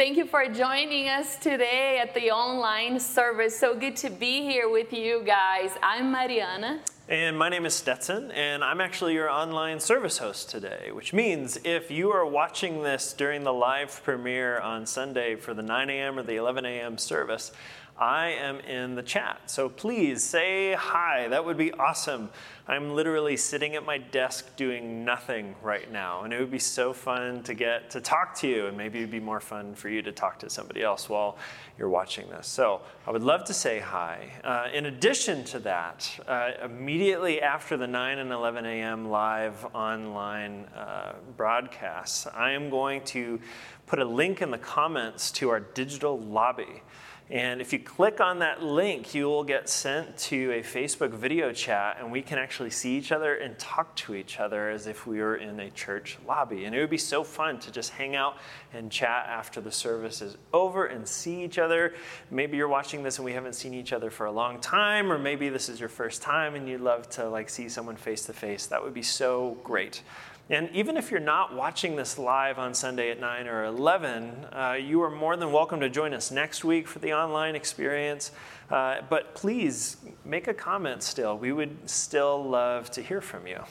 Thank you for joining us today at the online service. So good to be here with you guys. I'm Mariana. And my name is Stetson, and I'm actually your online service host today, which means if you are watching this during the live premiere on Sunday for the 9 a.m. or the 11 a.m. service, I am in the chat. So please say hi. That would be awesome. I'm literally sitting at my desk doing nothing right now, and it would be so fun to get to talk to you, and maybe it'd be more fun for you to talk to somebody else while you're watching this. So I would love to say hi. Uh, in addition to that, uh, immediately after the 9 and 11 a.m. live online uh, broadcasts, I am going to put a link in the comments to our digital lobby. And if you click on that link, you will get sent to a Facebook video chat, and we can actually see each other and talk to each other as if we were in a church lobby. And it would be so fun to just hang out and chat after the service is over and see each other. Maybe you're watching this and we haven't seen each other for a long time, or maybe this is your first time and you'd love to like see someone face to face. That would be so great. And even if you're not watching this live on Sunday at 9 or 11, uh, you are more than welcome to join us next week for the online experience. Uh, but please make a comment still. We would still love to hear from you.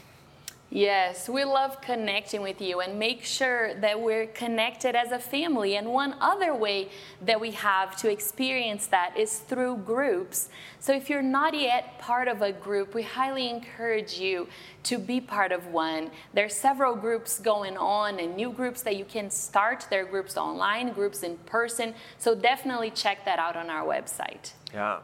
Yes, we love connecting with you and make sure that we're connected as a family. And one other way that we have to experience that is through groups. So if you're not yet part of a group, we highly encourage you to be part of one. There are several groups going on and new groups that you can start. There are groups online, groups in person. So definitely check that out on our website. Yeah.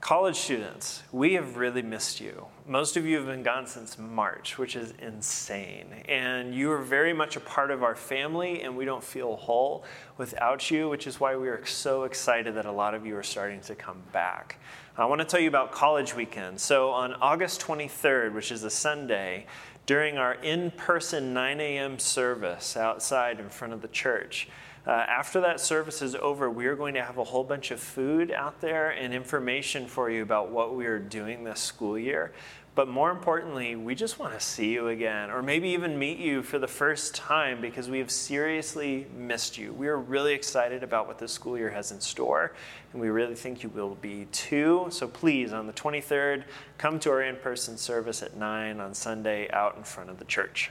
College students, we have really missed you. Most of you have been gone since March, which is insane. And you are very much a part of our family, and we don't feel whole without you, which is why we are so excited that a lot of you are starting to come back. I want to tell you about College Weekend. So, on August 23rd, which is a Sunday, during our in person 9 a.m. service outside in front of the church, uh, after that service is over, we are going to have a whole bunch of food out there and information for you about what we are doing this school year. But more importantly, we just want to see you again, or maybe even meet you for the first time because we have seriously missed you. We are really excited about what this school year has in store, and we really think you will be too. So please, on the 23rd, come to our in person service at 9 on Sunday out in front of the church.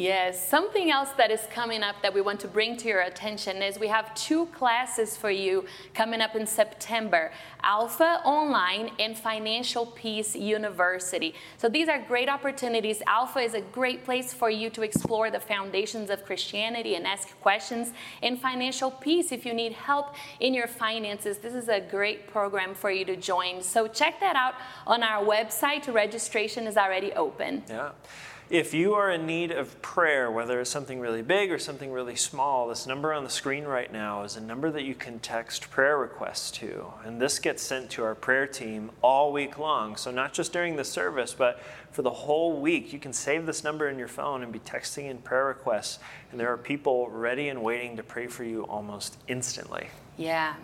Yes, something else that is coming up that we want to bring to your attention is we have two classes for you coming up in September Alpha Online and Financial Peace University. So these are great opportunities. Alpha is a great place for you to explore the foundations of Christianity and ask questions. In Financial Peace, if you need help in your finances, this is a great program for you to join. So check that out on our website. Registration is already open. Yeah. If you are in need of prayer, whether it's something really big or something really small, this number on the screen right now is a number that you can text prayer requests to. And this gets sent to our prayer team all week long. So, not just during the service, but for the whole week. You can save this number in your phone and be texting in prayer requests. And there are people ready and waiting to pray for you almost instantly. Yeah,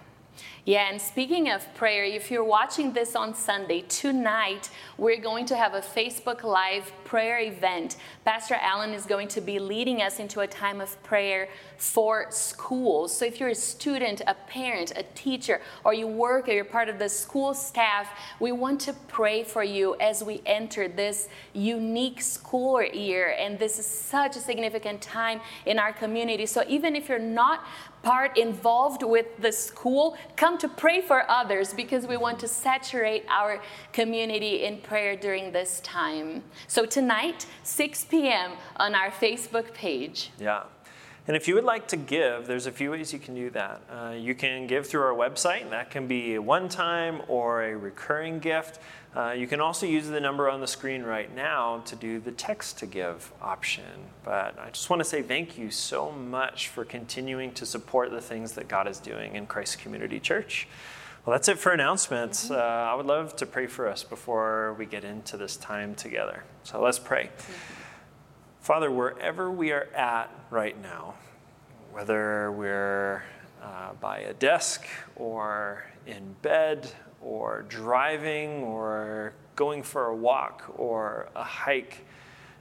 yeah, and speaking of prayer, if you're watching this on Sunday, tonight we're going to have a Facebook Live prayer event. Pastor Allen is going to be leading us into a time of prayer for schools. So if you're a student, a parent, a teacher, or you work or you're part of the school staff, we want to pray for you as we enter this unique school year. And this is such a significant time in our community. So even if you're not part involved with the school, come to pray for others because we want to saturate our community in prayer during this time. So tonight, 6 p.m. on our Facebook page. Yeah. And if you would like to give, there's a few ways you can do that. Uh, you can give through our website, that can be a one time or a recurring gift. Uh, you can also use the number on the screen right now to do the text to give option. But I just want to say thank you so much for continuing to support the things that God is doing in Christ Community Church. Well, that's it for announcements. Mm-hmm. Uh, I would love to pray for us before we get into this time together. So let's pray. Mm-hmm. Father, wherever we are at right now, whether we're uh, by a desk or in bed or driving or going for a walk or a hike,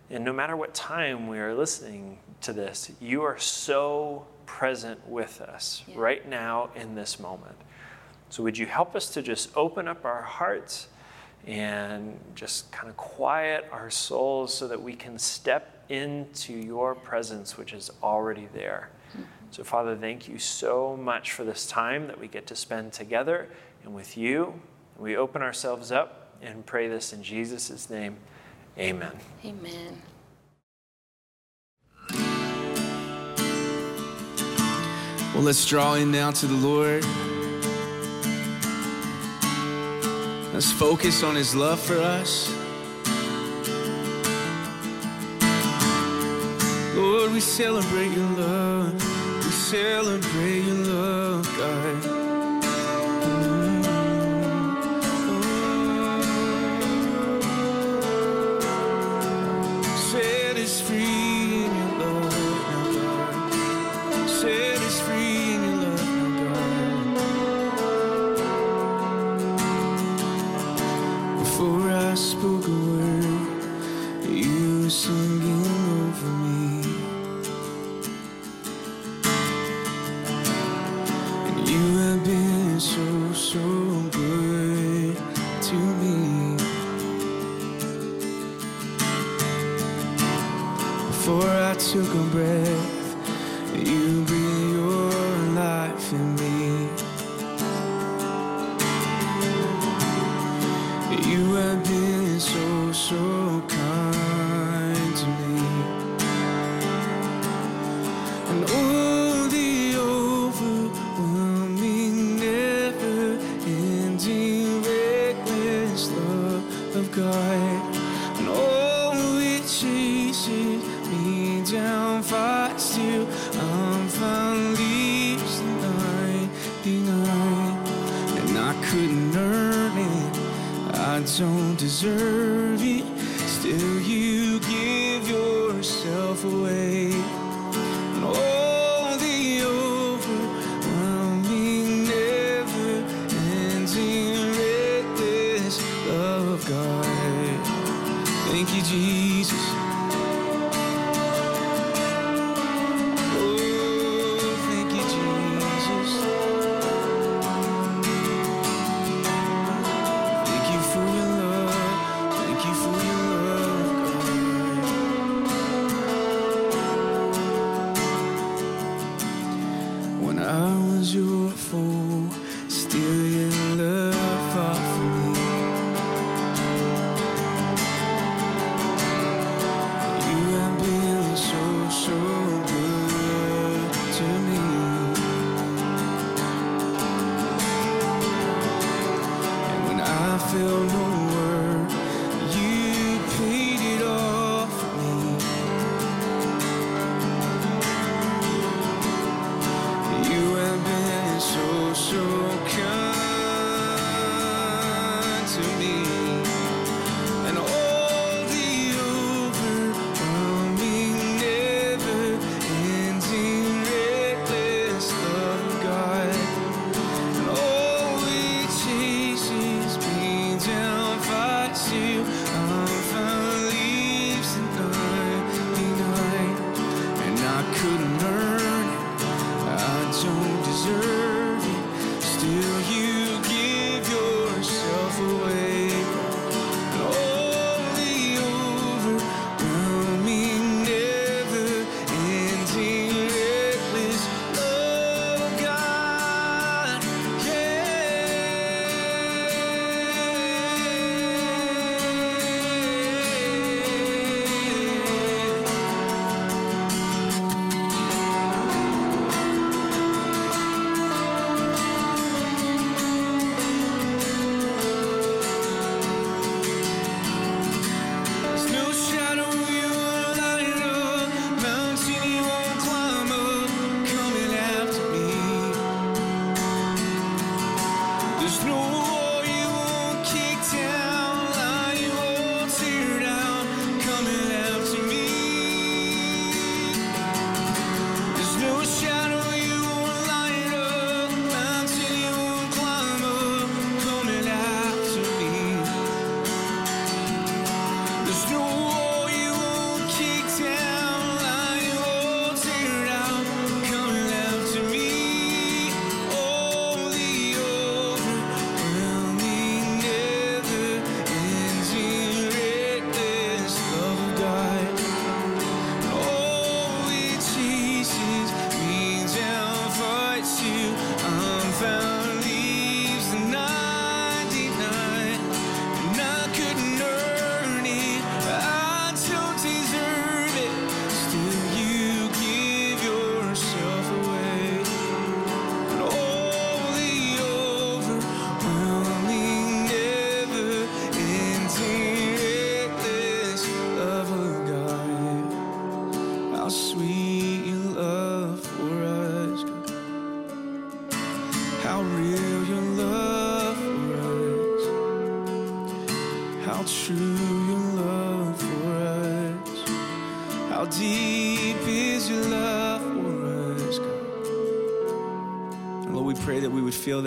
And no matter what time we are listening to this, you are so present with us yeah. right now in this moment. So, would you help us to just open up our hearts and just kind of quiet our souls so that we can step into your presence, which is already there? Mm-hmm. So, Father, thank you so much for this time that we get to spend together and with you. We open ourselves up and pray this in Jesus' name. Amen. Amen. Well, let's draw in now to the Lord. Let's focus on His love for us. Lord, we celebrate your love. We celebrate your love, God.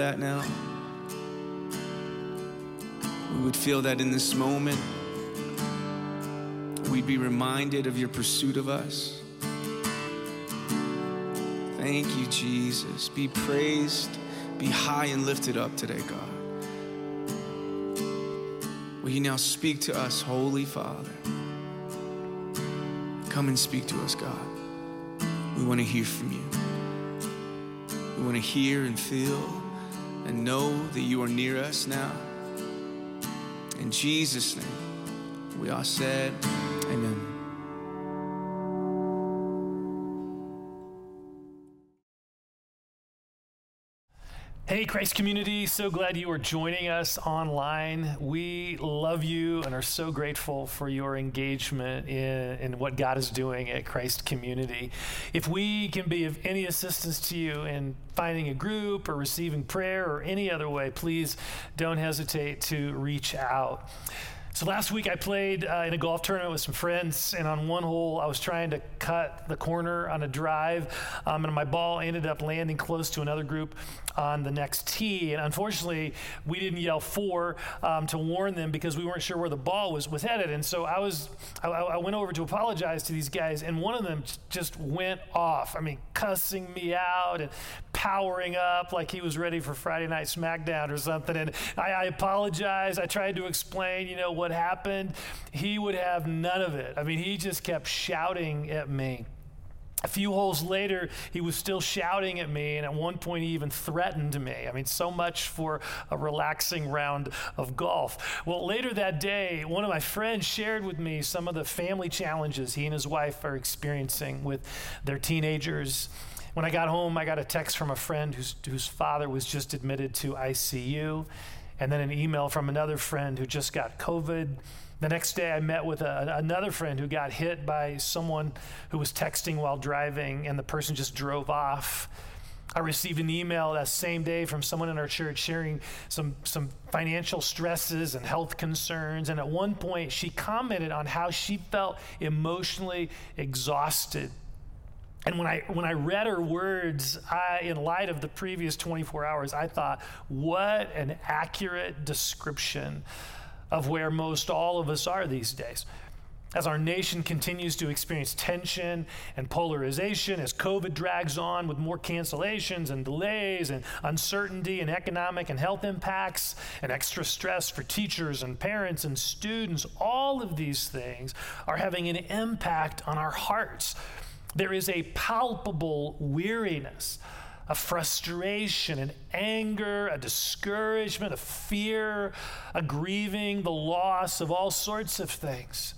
That now. We would feel that in this moment. We'd be reminded of your pursuit of us. Thank you, Jesus. Be praised, be high and lifted up today, God. Will you now speak to us, Holy Father? Come and speak to us, God. We want to hear from you. We want to hear and feel know that you are near us now. In Jesus' name, we all said, Christ community, so glad you are joining us online. We love you and are so grateful for your engagement in, in what God is doing at Christ community. If we can be of any assistance to you in finding a group or receiving prayer or any other way, please don't hesitate to reach out. So last week I played uh, in a golf tournament with some friends, and on one hole I was trying to cut the corner on a drive, um, and my ball ended up landing close to another group on the next tee. And unfortunately, we didn't yell fore um, to warn them because we weren't sure where the ball was was headed. And so I was I, I went over to apologize to these guys, and one of them just went off. I mean, cussing me out and powering up like he was ready for Friday Night SmackDown or something. And I, I apologized. I tried to explain, you know, what happened. He would have none of it. I mean, he just kept shouting at me. A few holes later, he was still shouting at me, and at one point, he even threatened me. I mean, so much for a relaxing round of golf. Well, later that day, one of my friends shared with me some of the family challenges he and his wife are experiencing with their teenagers. When I got home, I got a text from a friend whose, whose father was just admitted to ICU, and then an email from another friend who just got COVID. The next day, I met with a, another friend who got hit by someone who was texting while driving, and the person just drove off. I received an email that same day from someone in our church sharing some, some financial stresses and health concerns. And at one point, she commented on how she felt emotionally exhausted. And when I, when I read her words, I, in light of the previous 24 hours, I thought, what an accurate description of where most all of us are these days. As our nation continues to experience tension and polarization, as COVID drags on with more cancellations and delays and uncertainty and economic and health impacts and extra stress for teachers and parents and students, all of these things are having an impact on our hearts. There is a palpable weariness a frustration, an anger, a discouragement, a fear, a grieving, the loss of all sorts of things.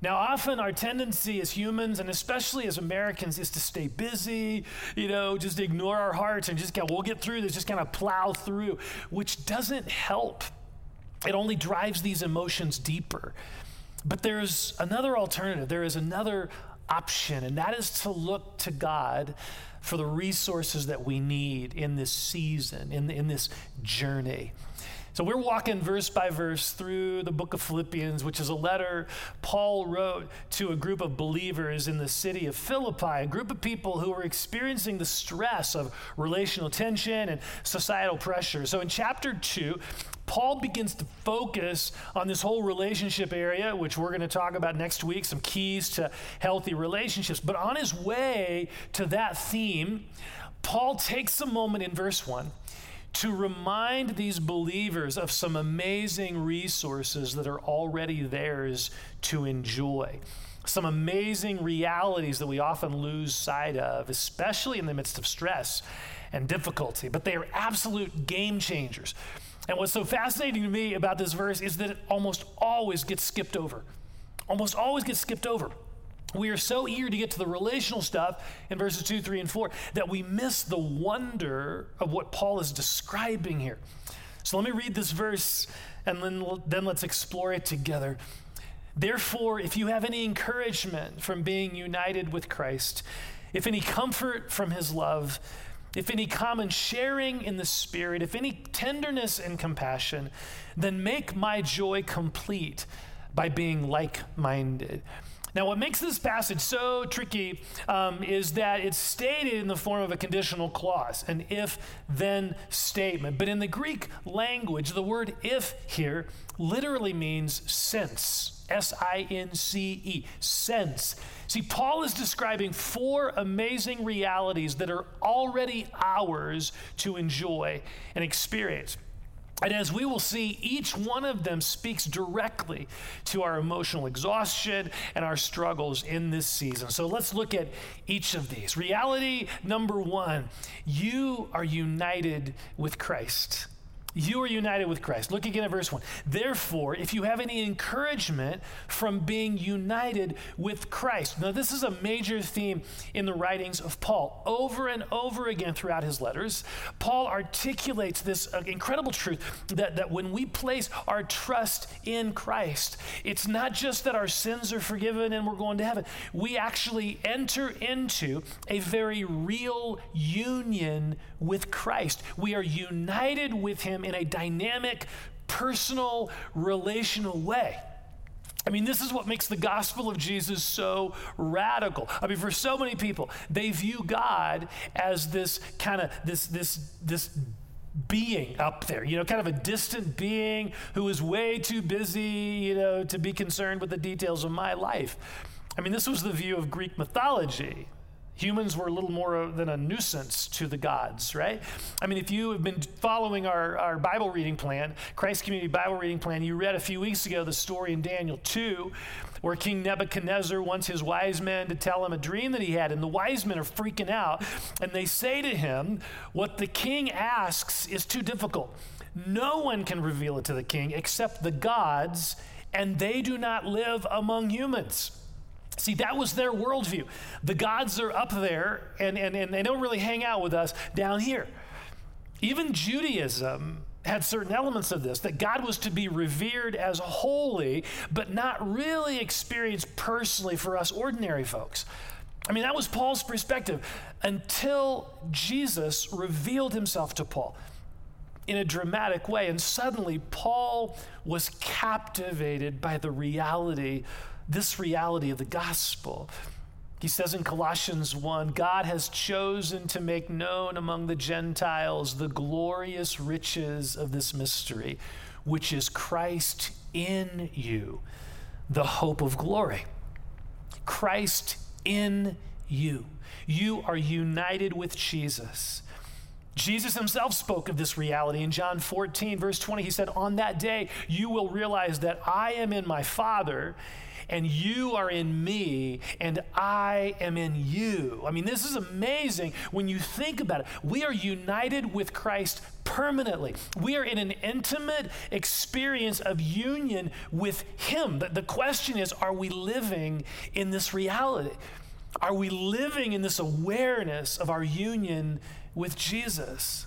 Now, often our tendency as humans, and especially as Americans, is to stay busy, you know, just ignore our hearts and just go, we'll get through this, just kind of plow through, which doesn't help. It only drives these emotions deeper. But there's another alternative, there is another option, and that is to look to God for the resources that we need in this season, in, in this journey. So we're walking verse by verse through the book of Philippians, which is a letter Paul wrote to a group of believers in the city of Philippi, a group of people who were experiencing the stress of relational tension and societal pressure. So in chapter 2, Paul begins to focus on this whole relationship area, which we're going to talk about next week, some keys to healthy relationships. But on his way to that theme, Paul takes a moment in verse 1 to remind these believers of some amazing resources that are already theirs to enjoy. Some amazing realities that we often lose sight of, especially in the midst of stress and difficulty, but they are absolute game changers. And what's so fascinating to me about this verse is that it almost always gets skipped over. Almost always gets skipped over. We are so eager to get to the relational stuff in verses 2, 3, and 4 that we miss the wonder of what Paul is describing here. So let me read this verse and then, then let's explore it together. Therefore, if you have any encouragement from being united with Christ, if any comfort from his love, if any common sharing in the Spirit, if any tenderness and compassion, then make my joy complete by being like minded. Now, what makes this passage so tricky um, is that it's stated in the form of a conditional clause, an if then statement. But in the Greek language, the word if here literally means since. S I N C E, sense. See, Paul is describing four amazing realities that are already ours to enjoy and experience. And as we will see, each one of them speaks directly to our emotional exhaustion and our struggles in this season. So let's look at each of these. Reality number one you are united with Christ. You are united with Christ. Look again at verse 1. Therefore, if you have any encouragement from being united with Christ. Now, this is a major theme in the writings of Paul. Over and over again throughout his letters, Paul articulates this uh, incredible truth that, that when we place our trust in Christ, it's not just that our sins are forgiven and we're going to heaven. We actually enter into a very real union with Christ. We are united with in a dynamic, personal, relational way. I mean, this is what makes the gospel of Jesus so radical. I mean, for so many people, they view God as this kind of this this this being up there, you know, kind of a distant being who is way too busy, you know, to be concerned with the details of my life. I mean, this was the view of Greek mythology. Humans were a little more than a nuisance to the gods, right? I mean, if you have been following our, our Bible reading plan, Christ Community Bible reading plan, you read a few weeks ago the story in Daniel 2 where King Nebuchadnezzar wants his wise men to tell him a dream that he had. And the wise men are freaking out. And they say to him, What the king asks is too difficult. No one can reveal it to the king except the gods, and they do not live among humans. See, that was their worldview. The gods are up there, and, and, and they don't really hang out with us down here. Even Judaism had certain elements of this that God was to be revered as holy, but not really experienced personally for us ordinary folks. I mean, that was Paul's perspective until Jesus revealed himself to Paul in a dramatic way. And suddenly, Paul was captivated by the reality this reality of the gospel. He says in Colossians 1 God has chosen to make known among the Gentiles the glorious riches of this mystery, which is Christ in you, the hope of glory. Christ in you. You are united with Jesus. Jesus himself spoke of this reality in John 14, verse 20. He said, On that day, you will realize that I am in my Father and you are in me, and I am in you. I mean, this is amazing when you think about it. We are united with Christ permanently. We are in an intimate experience of union with Him. The, the question is are we living in this reality? Are we living in this awareness of our union with Jesus?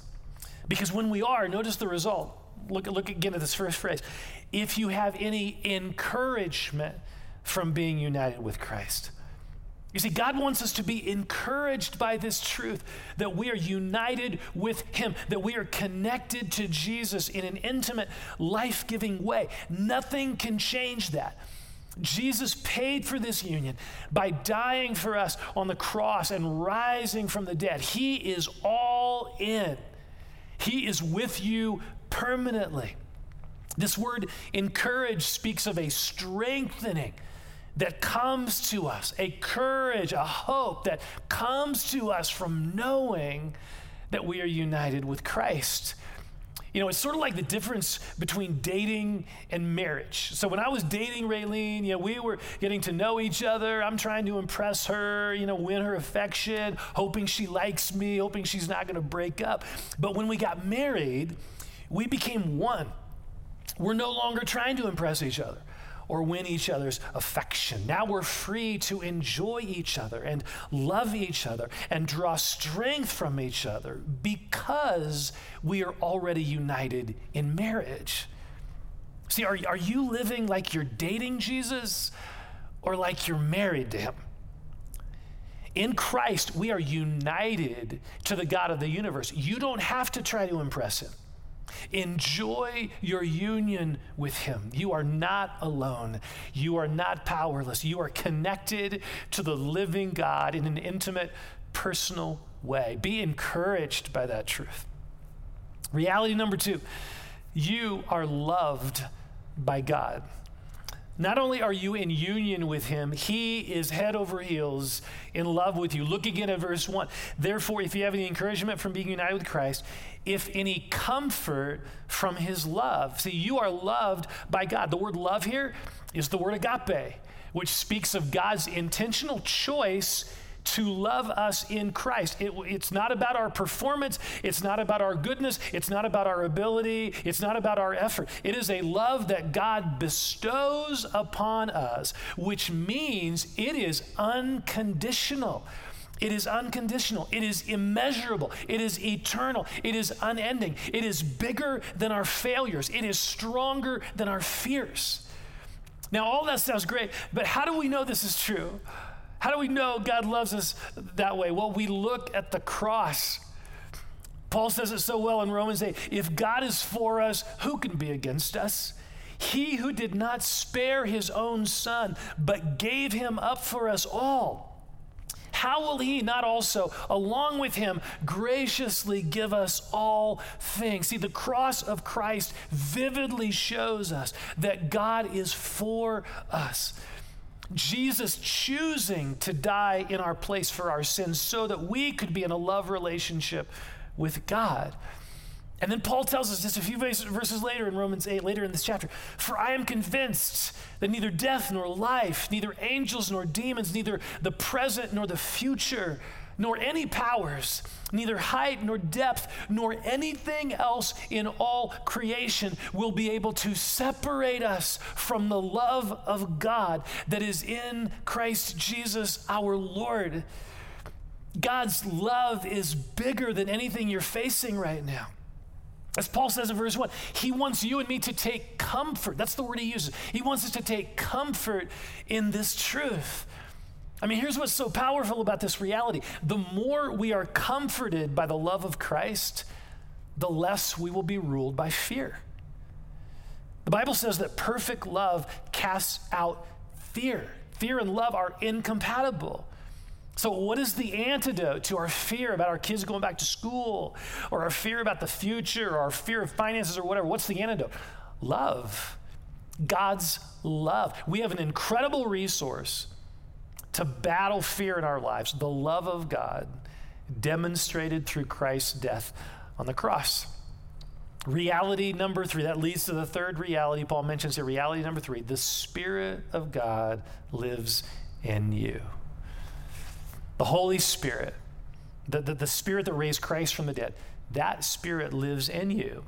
Because when we are, notice the result. Look, look again at this first phrase. If you have any encouragement, from being united with Christ. You see, God wants us to be encouraged by this truth that we are united with Him, that we are connected to Jesus in an intimate, life giving way. Nothing can change that. Jesus paid for this union by dying for us on the cross and rising from the dead. He is all in, He is with you permanently. This word encourage speaks of a strengthening that comes to us, a courage, a hope that comes to us from knowing that we are united with Christ. You know, it's sort of like the difference between dating and marriage. So when I was dating Raylene, you know, we were getting to know each other. I'm trying to impress her, you know, win her affection, hoping she likes me, hoping she's not going to break up. But when we got married, we became one. We're no longer trying to impress each other or win each other's affection. Now we're free to enjoy each other and love each other and draw strength from each other because we are already united in marriage. See, are, are you living like you're dating Jesus or like you're married to him? In Christ, we are united to the God of the universe. You don't have to try to impress him. Enjoy your union with Him. You are not alone. You are not powerless. You are connected to the living God in an intimate, personal way. Be encouraged by that truth. Reality number two you are loved by God. Not only are you in union with him, he is head over heels in love with you. Look again at verse 1. Therefore, if you have any encouragement from being united with Christ, if any comfort from his love. See, you are loved by God. The word love here is the word agape, which speaks of God's intentional choice to love us in Christ. It, it's not about our performance, it's not about our goodness, it's not about our ability, it's not about our effort. It is a love that God bestows upon us, which means it is unconditional. It is unconditional. It is immeasurable. It is eternal. It is unending. It is bigger than our failures. It is stronger than our fears. Now, all that sounds great, but how do we know this is true? How do we know God loves us that way? Well, we look at the cross. Paul says it so well in Romans 8 if God is for us, who can be against us? He who did not spare his own son, but gave him up for us all. How will he not also, along with him, graciously give us all things? See, the cross of Christ vividly shows us that God is for us. Jesus choosing to die in our place for our sins so that we could be in a love relationship with God. And then Paul tells us just a few verses later in Romans 8, later in this chapter, for I am convinced that neither death nor life, neither angels nor demons, neither the present nor the future, nor any powers, neither height nor depth, nor anything else in all creation will be able to separate us from the love of God that is in Christ Jesus our Lord. God's love is bigger than anything you're facing right now. As Paul says in verse 1, he wants you and me to take comfort. That's the word he uses. He wants us to take comfort in this truth I mean, here's what's so powerful about this reality the more we are comforted by the love of Christ, the less we will be ruled by fear. The Bible says that perfect love casts out fear. Fear and love are incompatible. So, what is the antidote to our fear about our kids going back to school, or our fear about the future, or our fear of finances, or whatever? What's the antidote? Love. God's love. We have an incredible resource to battle fear in our lives, the love of God demonstrated through Christ's death on the cross. Reality number three, that leads to the third reality Paul mentions here. Reality number three the Spirit of God lives in you. The Holy Spirit, the, the, the Spirit that raised Christ from the dead, that Spirit lives in you.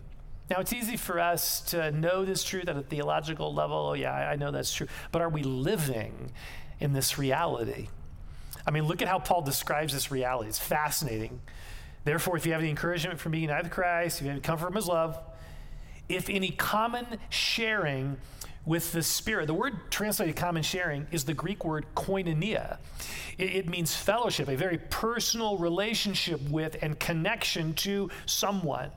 Now, it's easy for us to know this truth at a theological level. Oh, yeah, I know that's true. But are we living in this reality. I mean, look at how Paul describes this reality. It's fascinating. Therefore, if you have any encouragement from being united with Christ, if you have any comfort from his love, if any common sharing with the Spirit, the word translated common sharing is the Greek word koinonia. It, it means fellowship, a very personal relationship with and connection to someone.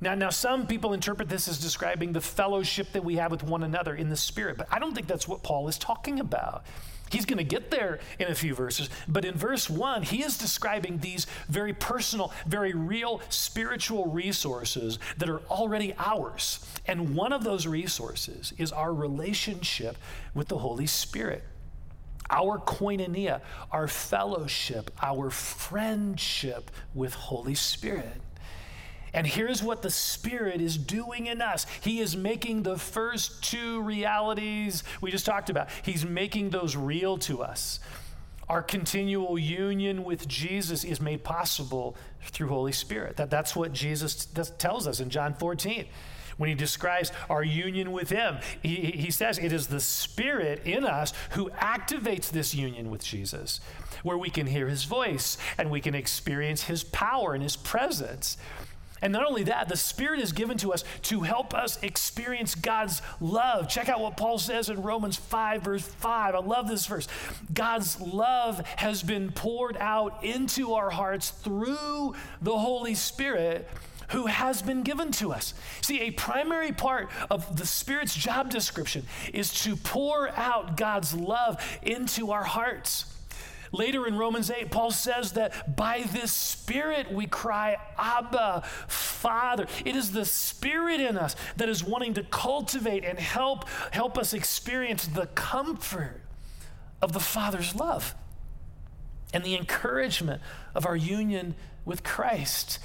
Now, now, some people interpret this as describing the fellowship that we have with one another in the Spirit, but I don't think that's what Paul is talking about. He's going to get there in a few verses, but in verse one, he is describing these very personal, very real spiritual resources that are already ours. And one of those resources is our relationship with the Holy Spirit. Our koinonia, our fellowship, our friendship with Holy Spirit. And here's what the Spirit is doing in us He is making the first two realities we just talked about, He's making those real to us. Our continual union with Jesus is made possible through Holy Spirit. That, that's what Jesus tells us in John 14 when he describes our union with him. He, he says it is the Spirit in us who activates this union with Jesus, where we can hear his voice and we can experience his power and his presence. And not only that, the Spirit is given to us to help us experience God's love. Check out what Paul says in Romans 5, verse 5. I love this verse. God's love has been poured out into our hearts through the Holy Spirit who has been given to us. See, a primary part of the Spirit's job description is to pour out God's love into our hearts. Later in Romans 8, Paul says that by this Spirit we cry, Abba, Father. It is the Spirit in us that is wanting to cultivate and help, help us experience the comfort of the Father's love and the encouragement of our union with Christ.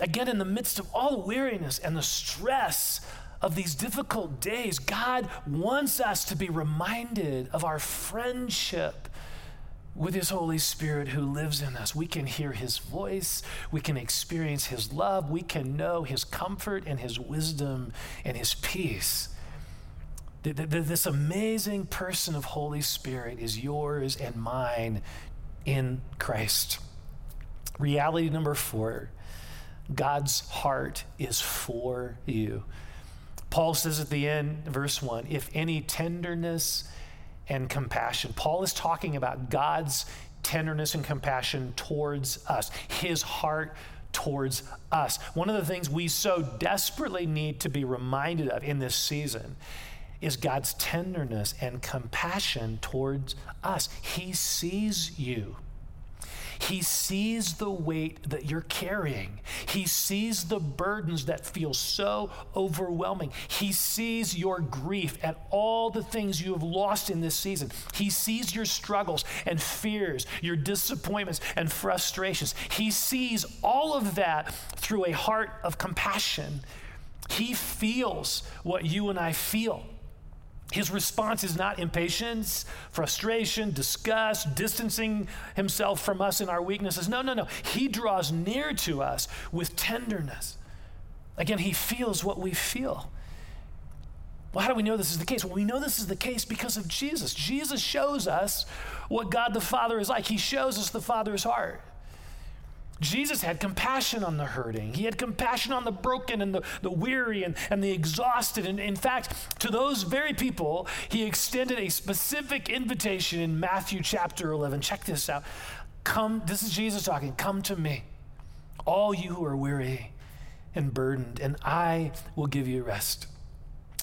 Again, in the midst of all the weariness and the stress of these difficult days, God wants us to be reminded of our friendship with His Holy Spirit who lives in us. We can hear His voice, we can experience His love, we can know His comfort and His wisdom and His peace. This amazing person of Holy Spirit is yours and mine in Christ. Reality number four God's heart is for you. Paul says at the end, verse 1 if any tenderness and compassion. Paul is talking about God's tenderness and compassion towards us, his heart towards us. One of the things we so desperately need to be reminded of in this season is God's tenderness and compassion towards us. He sees you. He sees the weight that you're carrying. He sees the burdens that feel so overwhelming. He sees your grief at all the things you have lost in this season. He sees your struggles and fears, your disappointments and frustrations. He sees all of that through a heart of compassion. He feels what you and I feel. His response is not impatience, frustration, disgust, distancing himself from us in our weaknesses. No, no, no. He draws near to us with tenderness. Again, he feels what we feel. Well, how do we know this is the case? Well, we know this is the case because of Jesus. Jesus shows us what God the Father is like, He shows us the Father's heart. Jesus had compassion on the hurting. He had compassion on the broken and the, the weary and, and the exhausted. And in fact, to those very people, he extended a specific invitation in Matthew chapter 11. Check this out. Come, this is Jesus talking. Come to me, all you who are weary and burdened, and I will give you rest.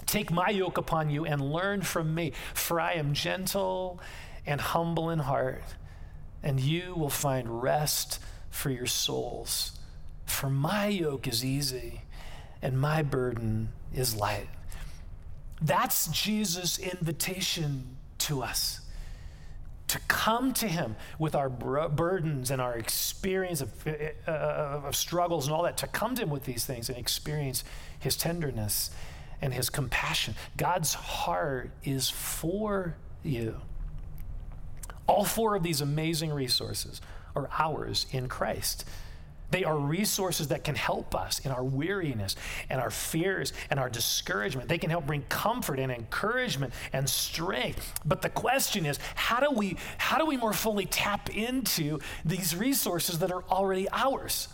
Take my yoke upon you and learn from me, for I am gentle and humble in heart, and you will find rest for your souls. For my yoke is easy and my burden is light. That's Jesus' invitation to us to come to Him with our burdens and our experience of, uh, of struggles and all that, to come to Him with these things and experience His tenderness and His compassion. God's heart is for you. All four of these amazing resources are ours in Christ. They are resources that can help us in our weariness and our fears and our discouragement. They can help bring comfort and encouragement and strength. But the question is, how do we how do we more fully tap into these resources that are already ours?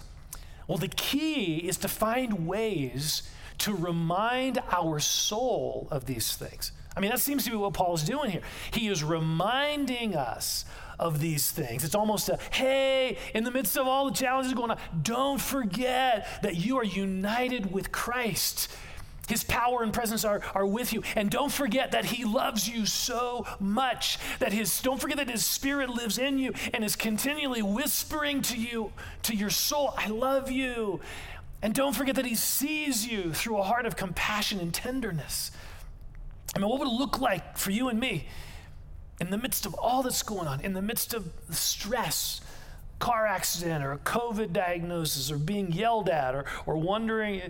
Well, the key is to find ways to remind our soul of these things. I mean, that seems to be what Paul is doing here. He is reminding us of these things. It's almost a, hey, in the midst of all the challenges going on, don't forget that you are united with Christ. His power and presence are, are with you. And don't forget that He loves you so much that His, don't forget that His Spirit lives in you and is continually whispering to you, to your soul, I love you. And don't forget that He sees you through a heart of compassion and tenderness. I mean, what would it look like for you and me in the midst of all that's going on, in the midst of stress, car accident or a COVID diagnosis or being yelled at or, or wondering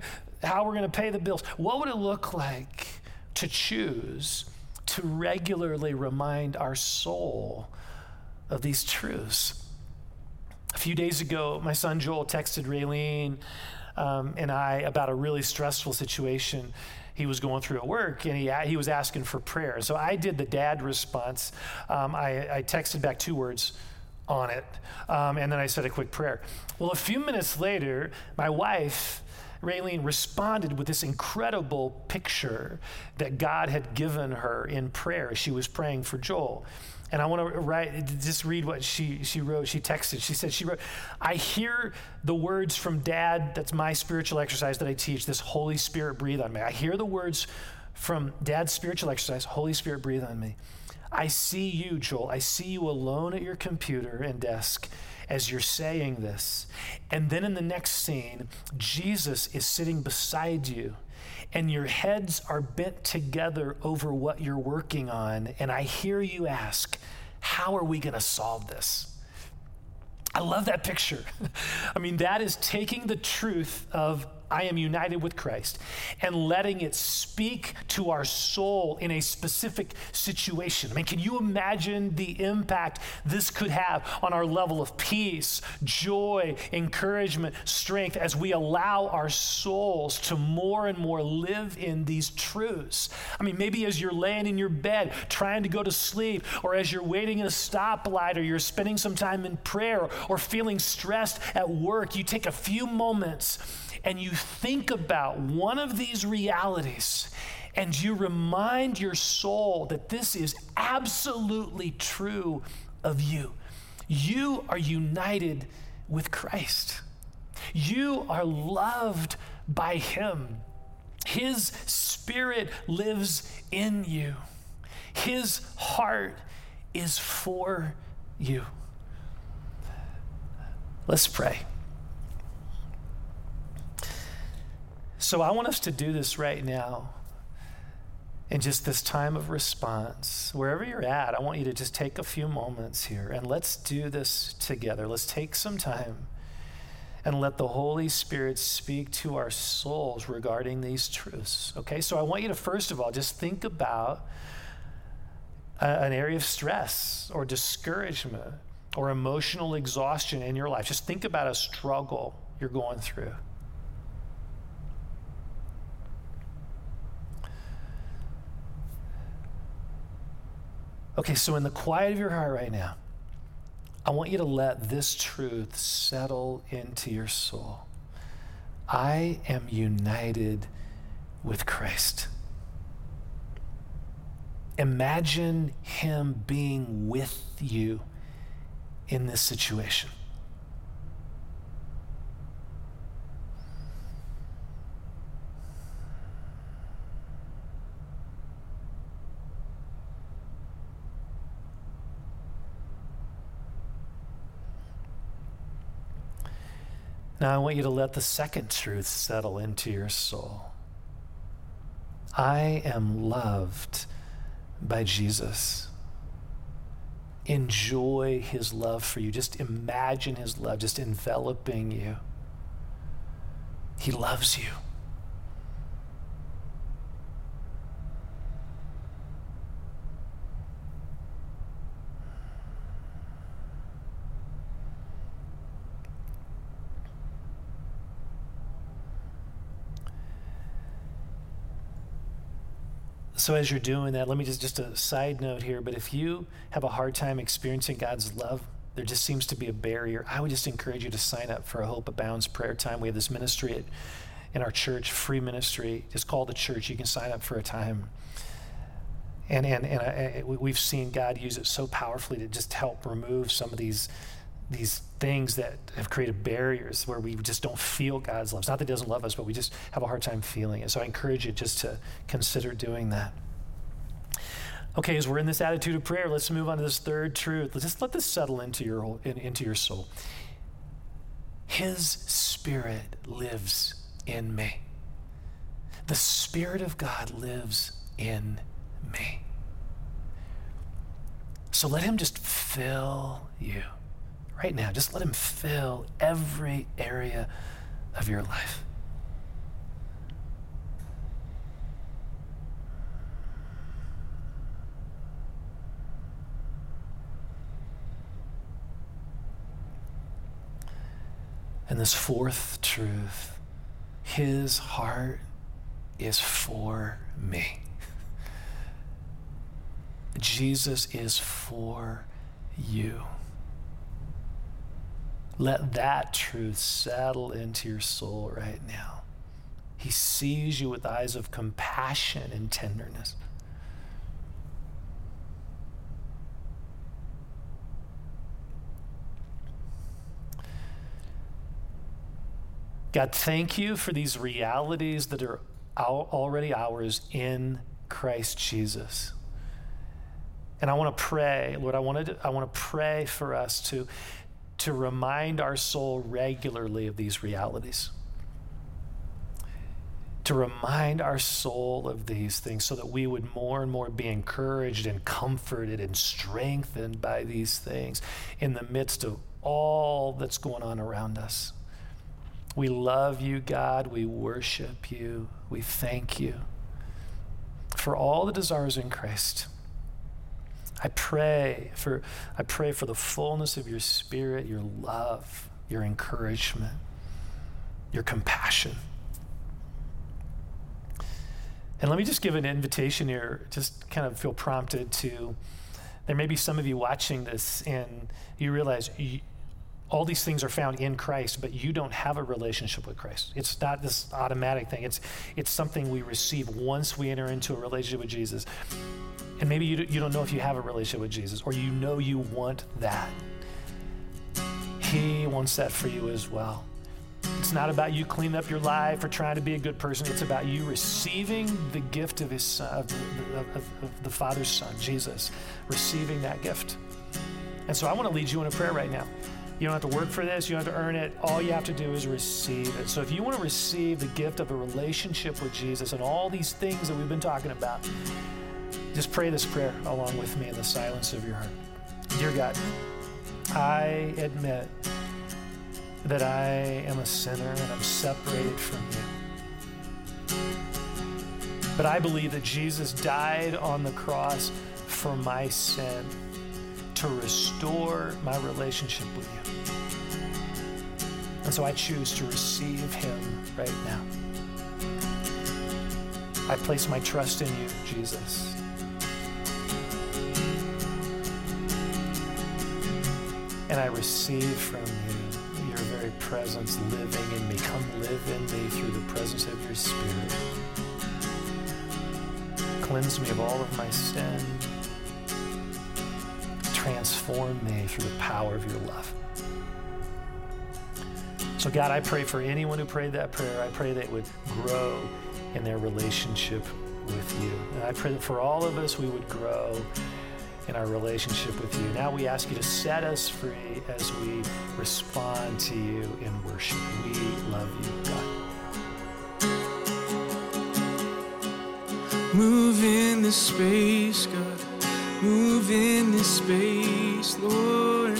how we're going to pay the bills, what would it look like to choose to regularly remind our soul of these truths? A few days ago, my son Joel texted Raylene um, and I about a really stressful situation he was going through at work and he, he was asking for prayer. So I did the dad response. Um, I, I texted back two words on it. Um, and then I said a quick prayer. Well, a few minutes later, my wife, Raylene, responded with this incredible picture that God had given her in prayer. She was praying for Joel. And I want to write, just read what she, she wrote. She texted. She said, She wrote, I hear the words from dad. That's my spiritual exercise that I teach. This Holy Spirit breathe on me. I hear the words from dad's spiritual exercise Holy Spirit breathe on me. I see you, Joel. I see you alone at your computer and desk as you're saying this. And then in the next scene, Jesus is sitting beside you and your heads are bent together over what you're working on. And I hear you ask, How are we going to solve this? I love that picture. I mean, that is taking the truth of I am united with Christ, and letting it speak to our soul in a specific situation. I mean, can you imagine the impact this could have on our level of peace, joy, encouragement, strength as we allow our souls to more and more live in these truths? I mean, maybe as you're laying in your bed trying to go to sleep, or as you're waiting in a stoplight, or you're spending some time in prayer, or feeling stressed at work, you take a few moments and you think about one of these realities and you remind your soul that this is absolutely true of you. You are united with Christ. You are loved by Him. His Spirit lives in you. His heart is for you. Let's pray. So I want us to do this right now. In just this time of response, wherever you're at, I want you to just take a few moments here and let's do this together. Let's take some time and let the Holy Spirit speak to our souls regarding these truths. Okay, so I want you to first of all just think about a, an area of stress or discouragement or emotional exhaustion in your life. Just think about a struggle you're going through. Okay, so in the quiet of your heart right now, I want you to let this truth settle into your soul. I am united with Christ. Imagine Him being with you in this situation. Now, I want you to let the second truth settle into your soul. I am loved by Jesus. Enjoy his love for you. Just imagine his love just enveloping you. He loves you. So as you're doing that, let me just just a side note here, but if you have a hard time experiencing God's love, there just seems to be a barrier. I would just encourage you to sign up for a Hope Abounds prayer time. We have this ministry at, in our church, free ministry. Just call the church. You can sign up for a time. And, and, and uh, I, we've seen God use it so powerfully to just help remove some of these these things that have created barriers where we just don't feel God's love. It's not that He doesn't love us, but we just have a hard time feeling it. So I encourage you just to consider doing that. Okay, as we're in this attitude of prayer, let's move on to this third truth. Let's just let this settle into your, in, into your soul. His Spirit lives in me. The Spirit of God lives in me. So let Him just fill you right now. Just let Him fill every area of your life. And this fourth truth, his heart is for me. Jesus is for you. Let that truth settle into your soul right now. He sees you with eyes of compassion and tenderness. God, thank you for these realities that are already ours in Christ Jesus. And I want to pray, Lord, I want to, I want to pray for us to, to remind our soul regularly of these realities. To remind our soul of these things so that we would more and more be encouraged and comforted and strengthened by these things in the midst of all that's going on around us. We love you, God. We worship you. We thank you for all the desires in Christ. I pray for I pray for the fullness of your spirit, your love, your encouragement, your compassion. And let me just give an invitation here, just kind of feel prompted to there may be some of you watching this and you realize all these things are found in Christ, but you don't have a relationship with Christ. It's not this automatic thing. It's it's something we receive once we enter into a relationship with Jesus. And maybe you, you don't know if you have a relationship with Jesus or you know you want that. He wants that for you as well. It's not about you cleaning up your life or trying to be a good person. It's about you receiving the gift of his son, of the, of, of the Father's Son, Jesus, receiving that gift. And so I want to lead you in a prayer right now. You don't have to work for this, you don't have to earn it. All you have to do is receive it. So if you want to receive the gift of a relationship with Jesus and all these things that we've been talking about, just pray this prayer along with me in the silence of your heart. Dear God, I admit that I am a sinner and I'm separated from you. But I believe that Jesus died on the cross for my sin to restore my relationship with you. And so I choose to receive him right now. I place my trust in you, Jesus. And I receive from you your very presence living in me. Come live in me through the presence of your Spirit. Cleanse me of all of my sin transform me through the power of your love. So, God, I pray for anyone who prayed that prayer, I pray that it would grow in their relationship with you. And I pray that for all of us, we would grow in our relationship with you. Now we ask you to set us free as we respond to you in worship. We love you, God. Move in this space, God. Move in this space, Lord.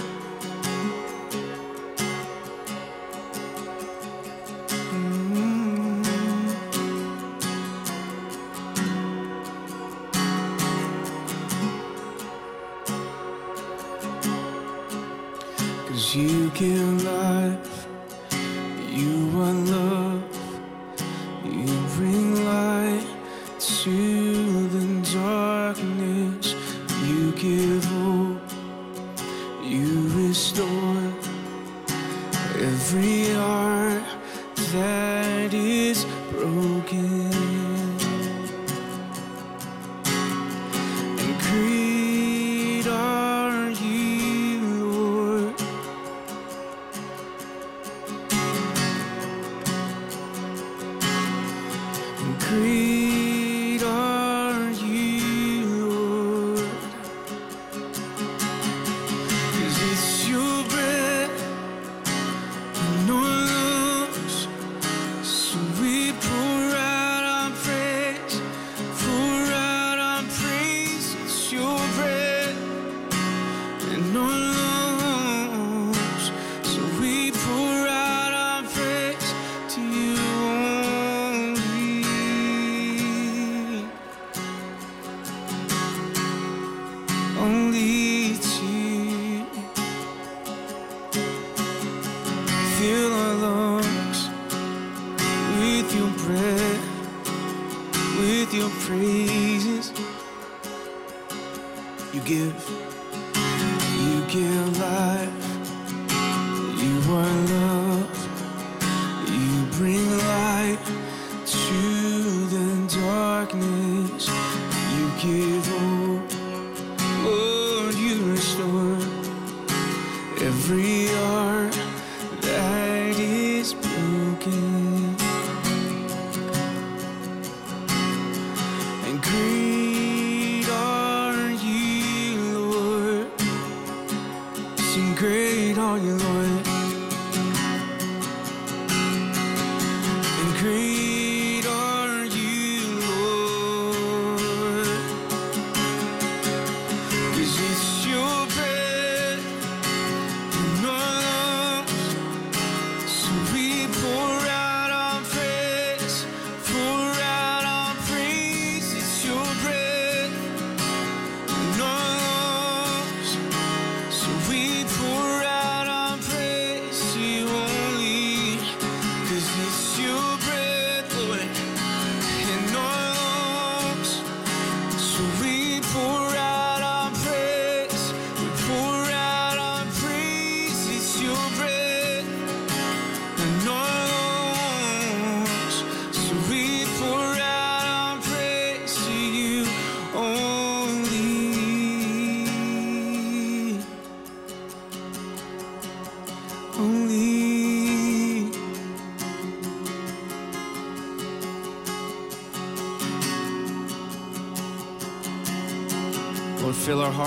Restore every heart that is broken.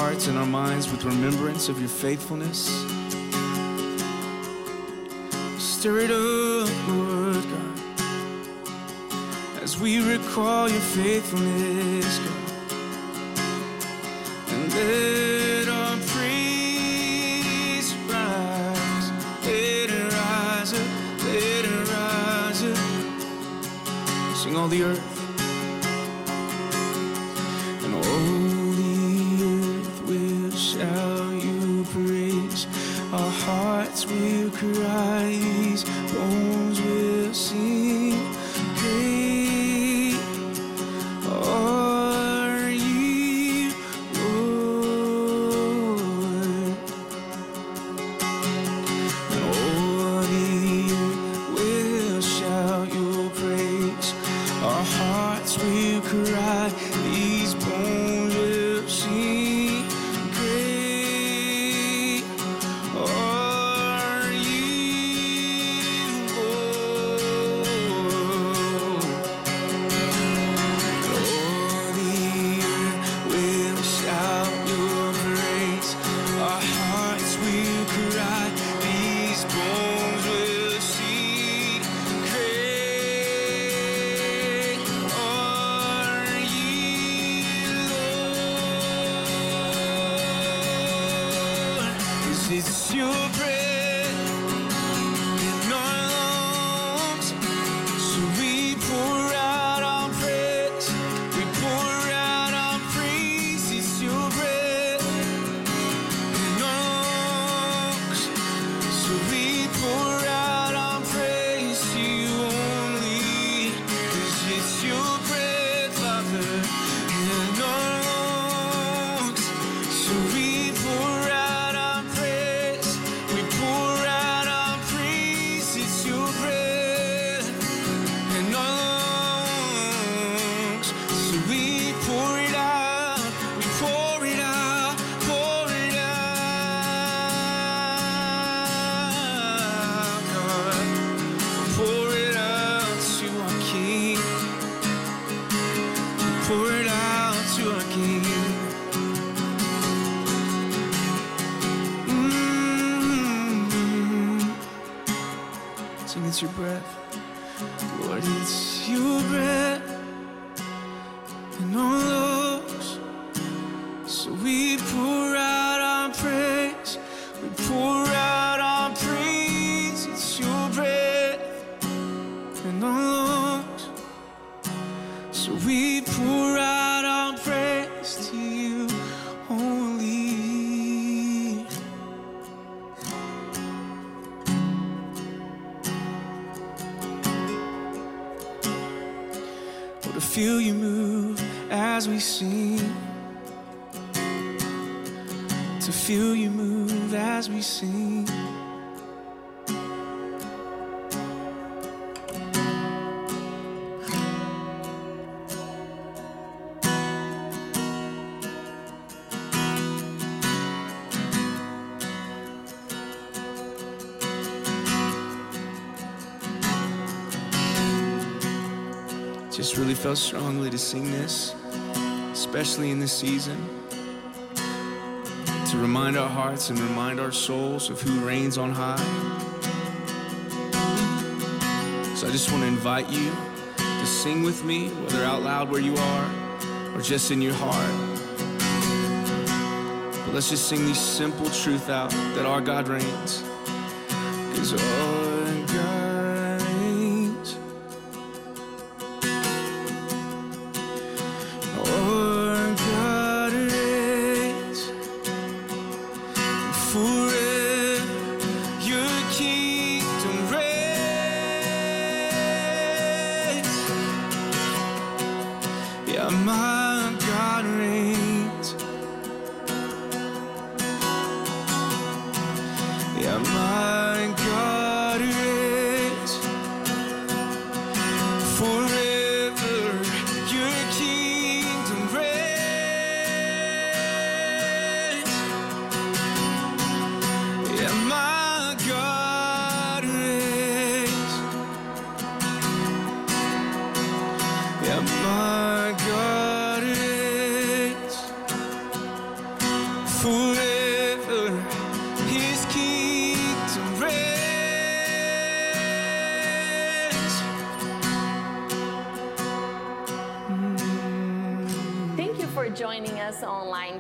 hearts and our minds with remembrance of your faithfulness. Stir it up, Lord God, as we recall your faithfulness, God. your breath. I really felt strongly to sing this, especially in this season. To remind our hearts and remind our souls of who reigns on high. So I just want to invite you to sing with me, whether out loud where you are or just in your heart. But let's just sing these simple truth out that our God reigns. Cause oh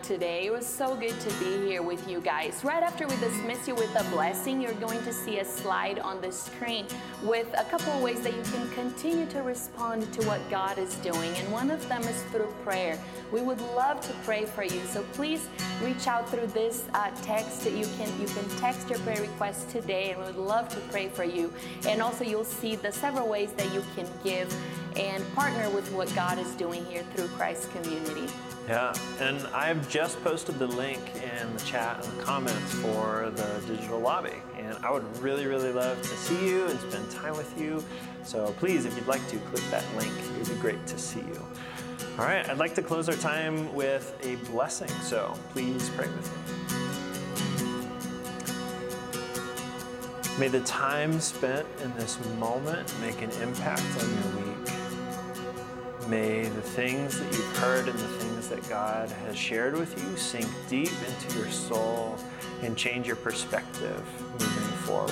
today. It was so good to be here with you guys. Right after we dismiss you with a blessing, you're going to see a slide on the screen with a couple of ways that you can continue to respond to what God is doing. And one of them is through prayer. We would love to pray for you. So please reach out through this uh, text. You can you can text your prayer request today, and we would love to pray for you. And also, you'll see the several ways that you can give and partner with what God is doing here through Christ Community. Yeah, and I've just posted the link in the chat and the comments for the digital lobby. And I would really, really love to see you and spend time with you. So please, if you'd like to, click that link. It would be great to see you. All right, I'd like to close our time with a blessing. So please pray with me. May the time spent in this moment make an impact on your week. May the things that you've heard and the things that God has shared with you sink deep into your soul and change your perspective moving forward.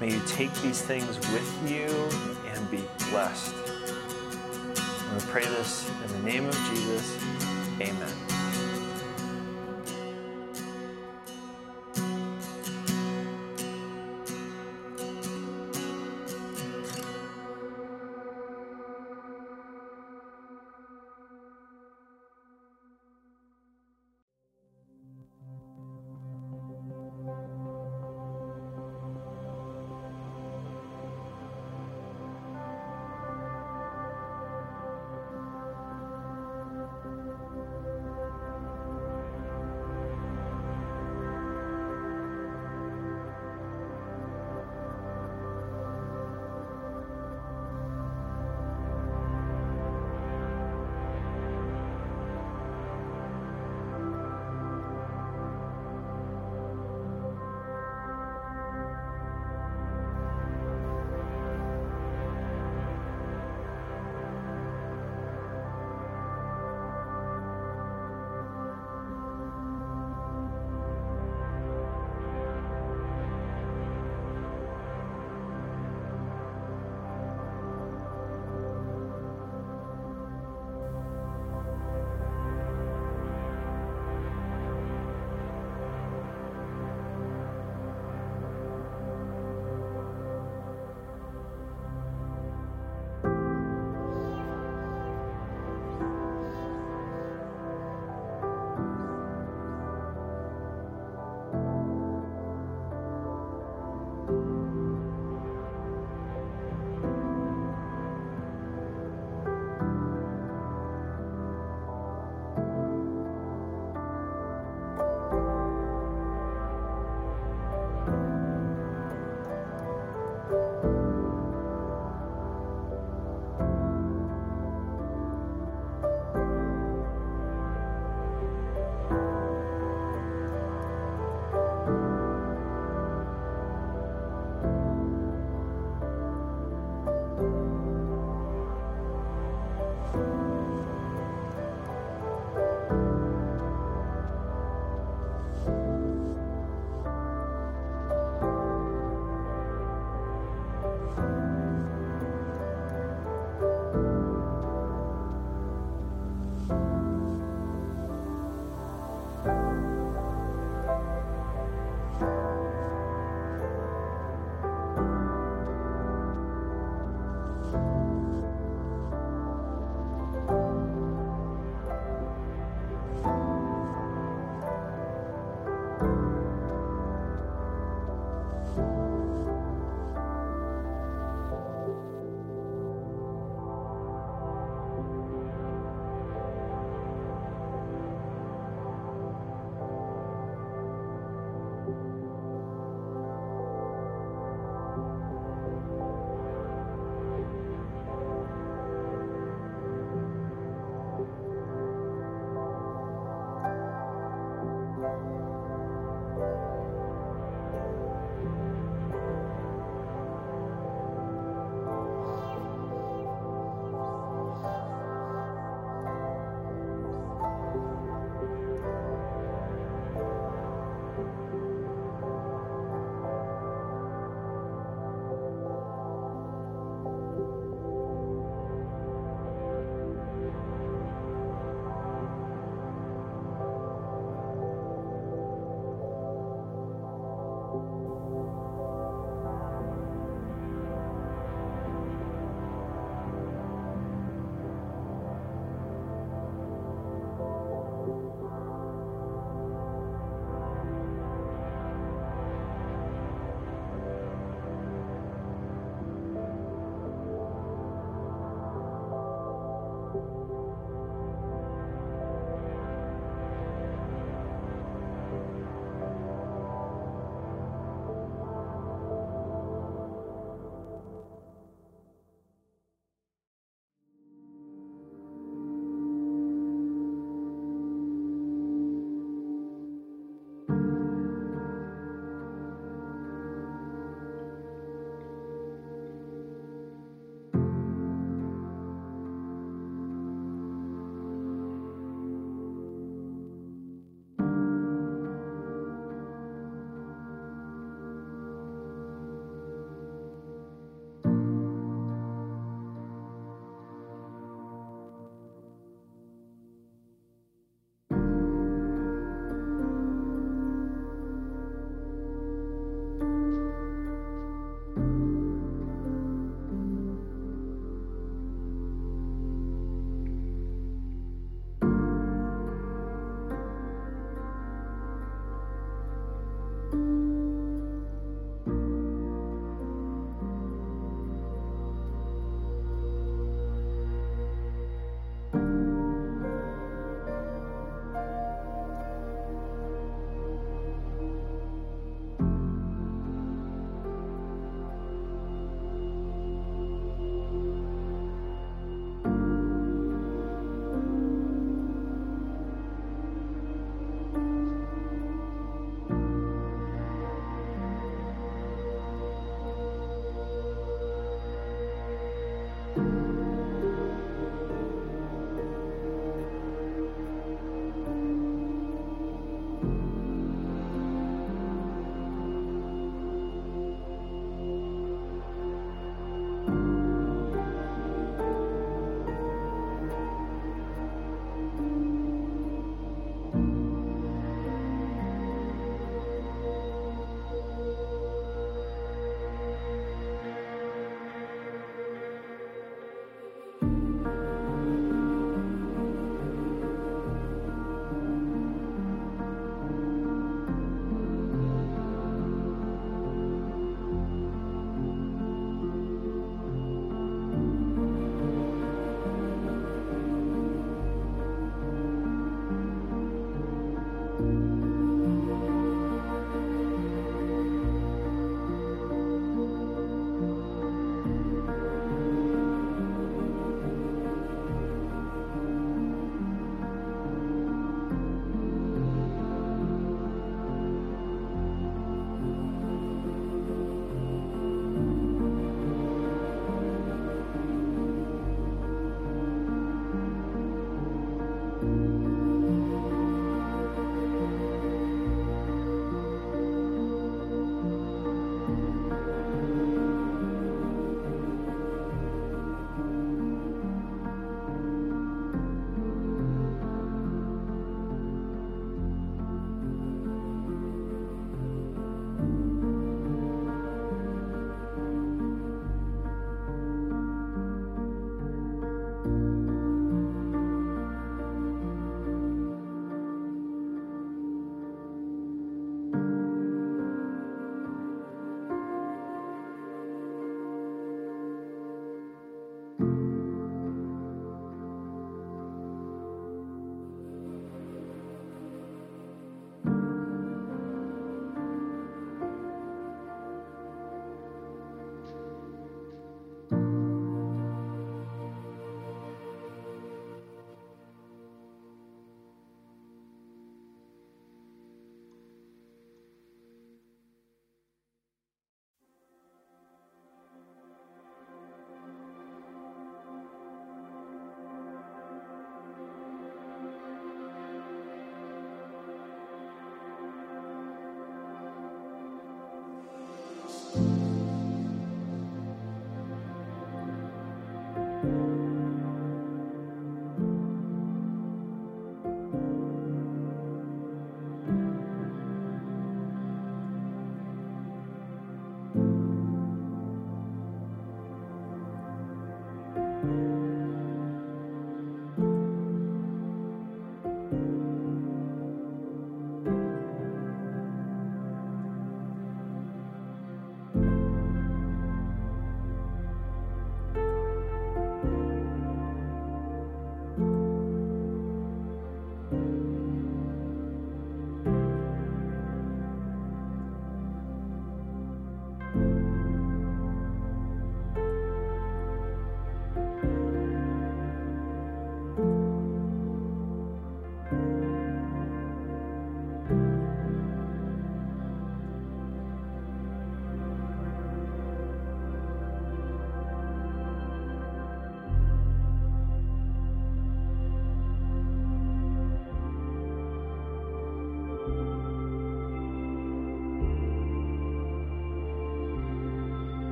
May you take these things with you and be blessed. And we pray this in the name of Jesus. Amen.